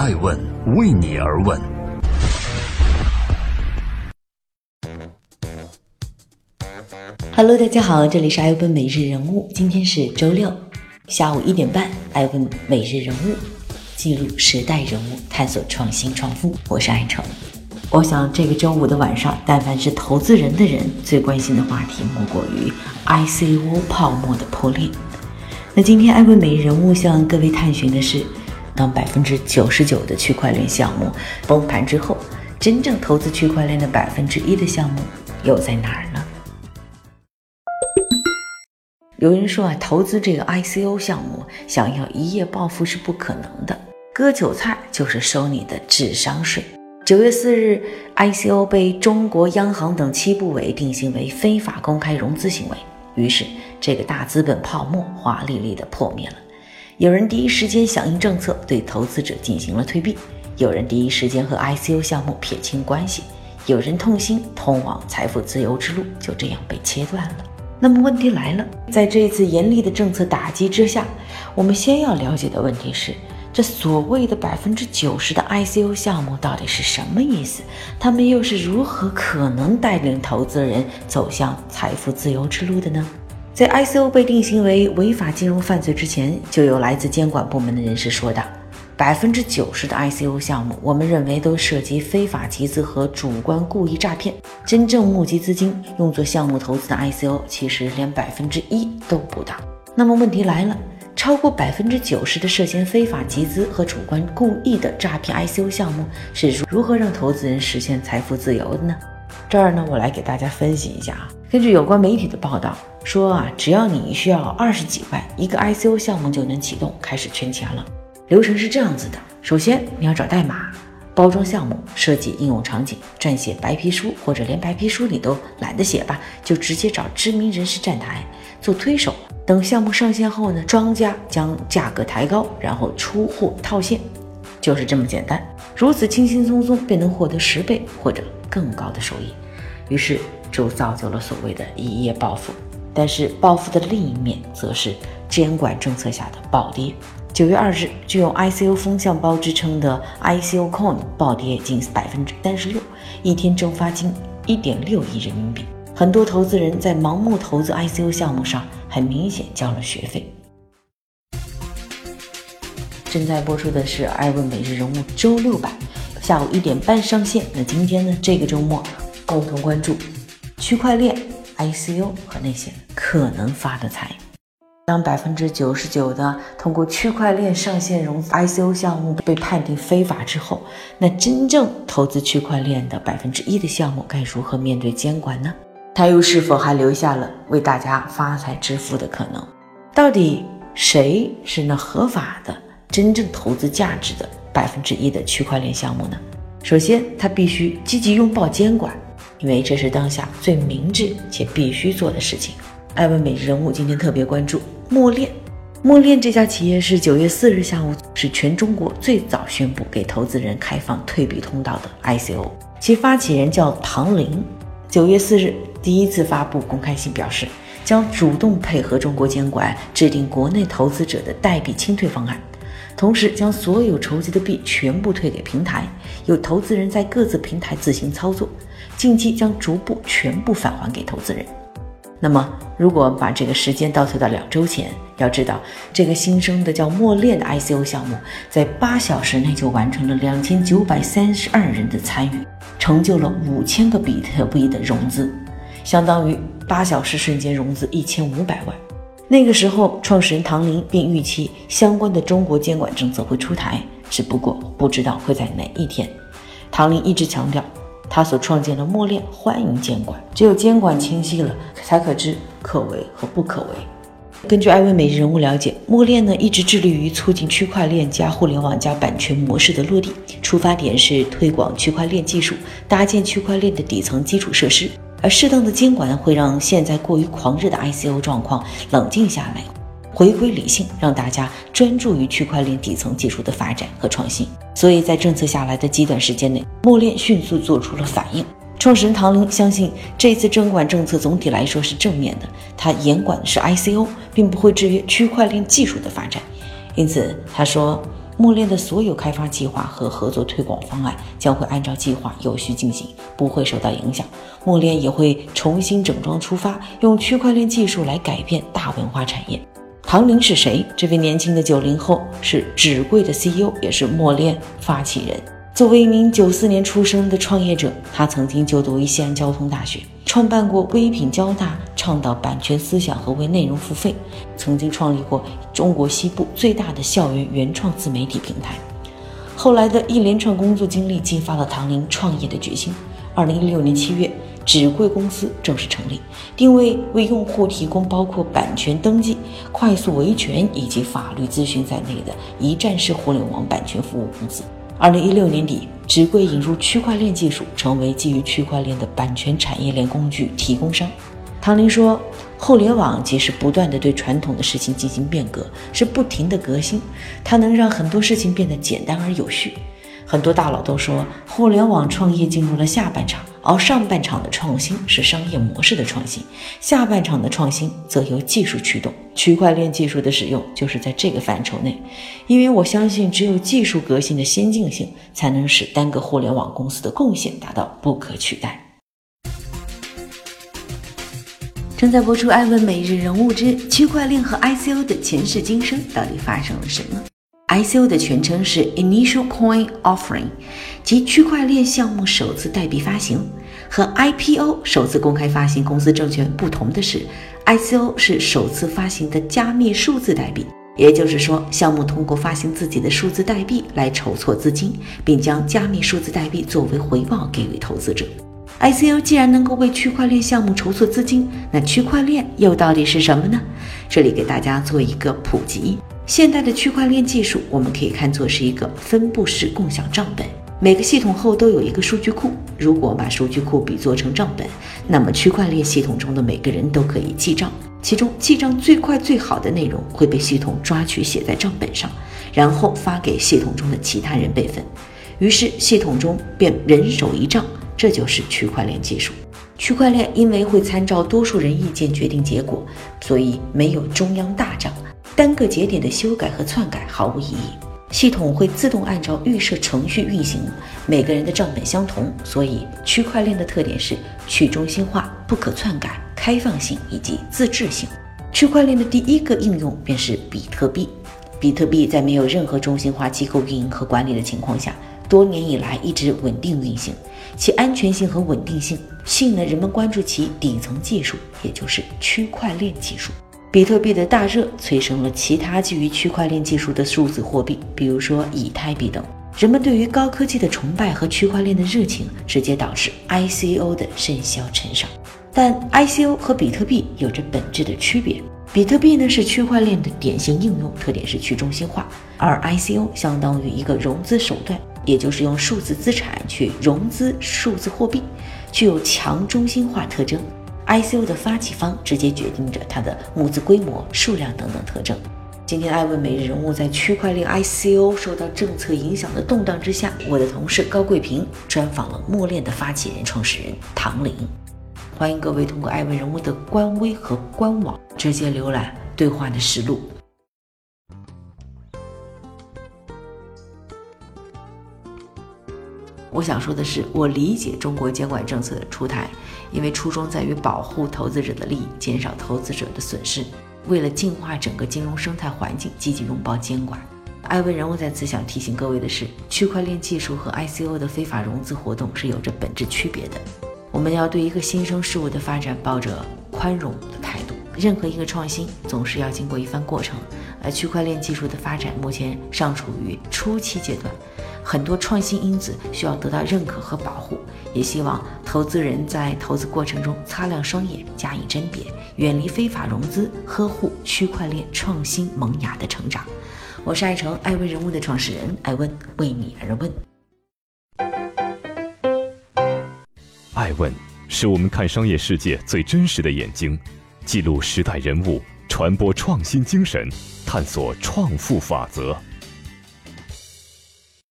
爱问为你而问。Hello，大家好，这里是爱问每日人物，今天是周六下午一点半，爱问每日人物记录时代人物，探索创新创富，我是爱成。我想这个周五的晚上，但凡是投资人的人，最关心的话题莫过于 ICO 泡沫的破裂。那今天艾问每日人物向各位探寻的是，当百分之九十九的区块链项目崩盘之后，真正投资区块链的百分之一的项目又在哪儿呢？有人说啊，投资这个 ICO 项目，想要一夜暴富是不可能的，割韭菜就是收你的智商税。九月四日，ICO 被中国央行等七部委定性为非法公开融资行为，于是这个大资本泡沫华丽丽的破灭了。有人第一时间响应政策，对投资者进行了退币；有人第一时间和 ICO 项目撇清关系；有人痛心，通往财富自由之路就这样被切断了。那么问题来了，在这一次严厉的政策打击之下，我们先要了解的问题是。这所谓的百分之九十的 ICO 项目到底是什么意思？他们又是如何可能带领投资人走向财富自由之路的呢？在 ICO 被定性为违法金融犯罪之前，就有来自监管部门的人士说道：百分之九十的 ICO 项目，我们认为都涉及非法集资和主观故意诈骗。真正募集资金用作项目投资的 ICO，其实连百分之一都不到。那么问题来了。超过百分之九十的涉嫌非法集资和主观故意的诈骗 ICO 项目是如如何让投资人实现财富自由的呢？这儿呢，我来给大家分析一下啊。根据有关媒体的报道说啊，只要你需要二十几万，一个 ICO 项目就能启动，开始圈钱了。流程是这样子的：首先你要找代码，包装项目，设计应用场景，撰写白皮书，或者连白皮书你都懒得写吧，就直接找知名人士站台做推手。等项目上线后呢，庄家将价格抬高，然后出货套现，就是这么简单。如此轻轻松松便能获得十倍或者更高的收益，于是就造就了所谓的一夜暴富。但是暴富的另一面则是监管政策下的暴跌。九月二日，具有 ICO 风向包之称的 ICO Coin 暴跌近百分之三十六，一天蒸发近一点六亿人民币。很多投资人在盲目投资 ICO 项目上。很明显交了学费。正在播出的是《艾问每日人物》周六版，下午一点半上线。那今天呢？这个周末共同关注区块链、ICO 和那些可能发的财。当百分之九十九的通过区块链上线融资 ICO 项目被判定非法之后，那真正投资区块链的百分之一的项目该如何面对监管呢？他又是否还留下了为大家发财致富的可能？到底谁是那合法的、真正投资价值的百分之一的区块链项目呢？首先，他必须积极拥抱监管，因为这是当下最明智且必须做的事情。艾文每日人物今天特别关注默链。默链这家企业是九月四日下午是全中国最早宣布给投资人开放退币通道的 ICO，其发起人叫唐林。九月四日。第一次发布公开信表示，将主动配合中国监管制定国内投资者的代币清退方案，同时将所有筹集的币全部退给平台，由投资人在各自平台自行操作，近期将逐步全部返还给投资人。那么，如果把这个时间倒推到两周前，要知道这个新生的叫莫链的 ICO 项目，在八小时内就完成了两千九百三十二人的参与，成就了五千个比特币的融资。相当于八小时瞬间融资一千五百万。那个时候，创始人唐林便预期相关的中国监管政策会出台，只不过不知道会在哪一天。唐林一直强调，他所创建的默链欢迎监管，只有监管清晰了，才可知可为和不可为。根据艾薇美人物了解，默链呢一直致力于促进区块链加互联网加版权模式的落地，出发点是推广区块链技术，搭建区块链的底层基础设施。而适当的监管会让现在过于狂热的 ICO 状况冷静下来，回归理性，让大家专注于区块链底层技术的发展和创新。所以在政策下来的极短时间内，默链迅速做出了反应。创始人唐林相信，这次监管政策总体来说是正面的，他严管的是 ICO，并不会制约区块链技术的发展。因此，他说。默链的所有开发计划和合作推广方案将会按照计划有序进行，不会受到影响。默链也会重新整装出发，用区块链技术来改变大文化产业。唐林是谁？这位年轻的九零后是纸贵的 CEO，也是墨恋发起人。作为一名九四年出生的创业者，他曾经就读于西安交通大学。创办过微品交大，倡导版权思想和为内容付费，曾经创立过中国西部最大的校园原创自媒体平台。后来的一连串工作经历激发了唐林创业的决心。二零一六年七月，纸贵公司正式成立，定位为用户提供包括版权登记、快速维权以及法律咨询在内的一站式互联网版权服务公司。二零一六年底。纸贵引入区块链技术，成为基于区块链的版权产业链工具提供商。唐林说：“互联网即是不断的对传统的事情进行变革，是不停的革新，它能让很多事情变得简单而有序。”很多大佬都说，互联网创业进入了下半场。而上半场的创新是商业模式的创新，下半场的创新则由技术驱动。区块链技术的使用就是在这个范畴内，因为我相信，只有技术革新的先进性，才能使单个互联网公司的贡献达到不可取代。正在播出《爱问每日人物之区块链和 ICO 的前世今生》，到底发生了什么？ICO 的全称是 Initial Coin Offering，即区块链项目首次代币发行。和 IPO 首次公开发行公司证券不同的是，ICO 是首次发行的加密数字代币。也就是说，项目通过发行自己的数字代币来筹措资金，并将加密数字代币作为回报给予投资者。ICO 既然能够为区块链项目筹措资金，那区块链又到底是什么呢？这里给大家做一个普及。现代的区块链技术，我们可以看作是一个分布式共享账本。每个系统后都有一个数据库。如果把数据库比作成账本，那么区块链系统中的每个人都可以记账。其中记账最快最好的内容会被系统抓取写在账本上，然后发给系统中的其他人备份。于是系统中便人手一账。这就是区块链技术。区块链因为会参照多数人意见决定结果，所以没有中央大账。单个节点的修改和篡改毫无意义，系统会自动按照预设程序运行，每个人的账本相同，所以区块链的特点是去中心化、不可篡改、开放性以及自治性。区块链的第一个应用便是比特币，比特币在没有任何中心化机构运营和管理的情况下，多年以来一直稳定运行，其安全性和稳定性吸引了人们关注其底层技术，也就是区块链技术。比特币的大热催生了其他基于区块链技术的数字货币，比如说以太币等。人们对于高科技的崇拜和区块链的热情，直接导致 ICO 的甚嚣尘上。但 ICO 和比特币有着本质的区别。比特币呢是区块链的典型应用，特点是去中心化；而 ICO 相当于一个融资手段，也就是用数字资产去融资数字货币，具有强中心化特征。ICO 的发起方直接决定着它的募资规模、数量等等特征。今天艾问每日人物在区块链 ICO 受到政策影响的动荡之下，我的同事高桂平专访了默链的发起人、创始人唐林。欢迎各位通过艾问人物的官微和官网直接浏览对话的实录。我想说的是，我理解中国监管政策的出台，因为初衷在于保护投资者的利益，减少投资者的损失。为了净化整个金融生态环境，积极拥抱监管。艾文人物在此想提醒各位的是，区块链技术和 ICO 的非法融资活动是有着本质区别的。我们要对一个新生事物的发展抱着宽容的态度。任何一个创新总是要经过一番过程，而区块链技术的发展目前尚处于初期阶段。很多创新因子需要得到认可和保护，也希望投资人在投资过程中擦亮双眼，加以甄别，远离非法融资，呵护区块链创新萌芽的成长。我是爱成爱问人物的创始人艾问，为你而问。爱问是我们看商业世界最真实的眼睛，记录时代人物，传播创新精神，探索创富法则。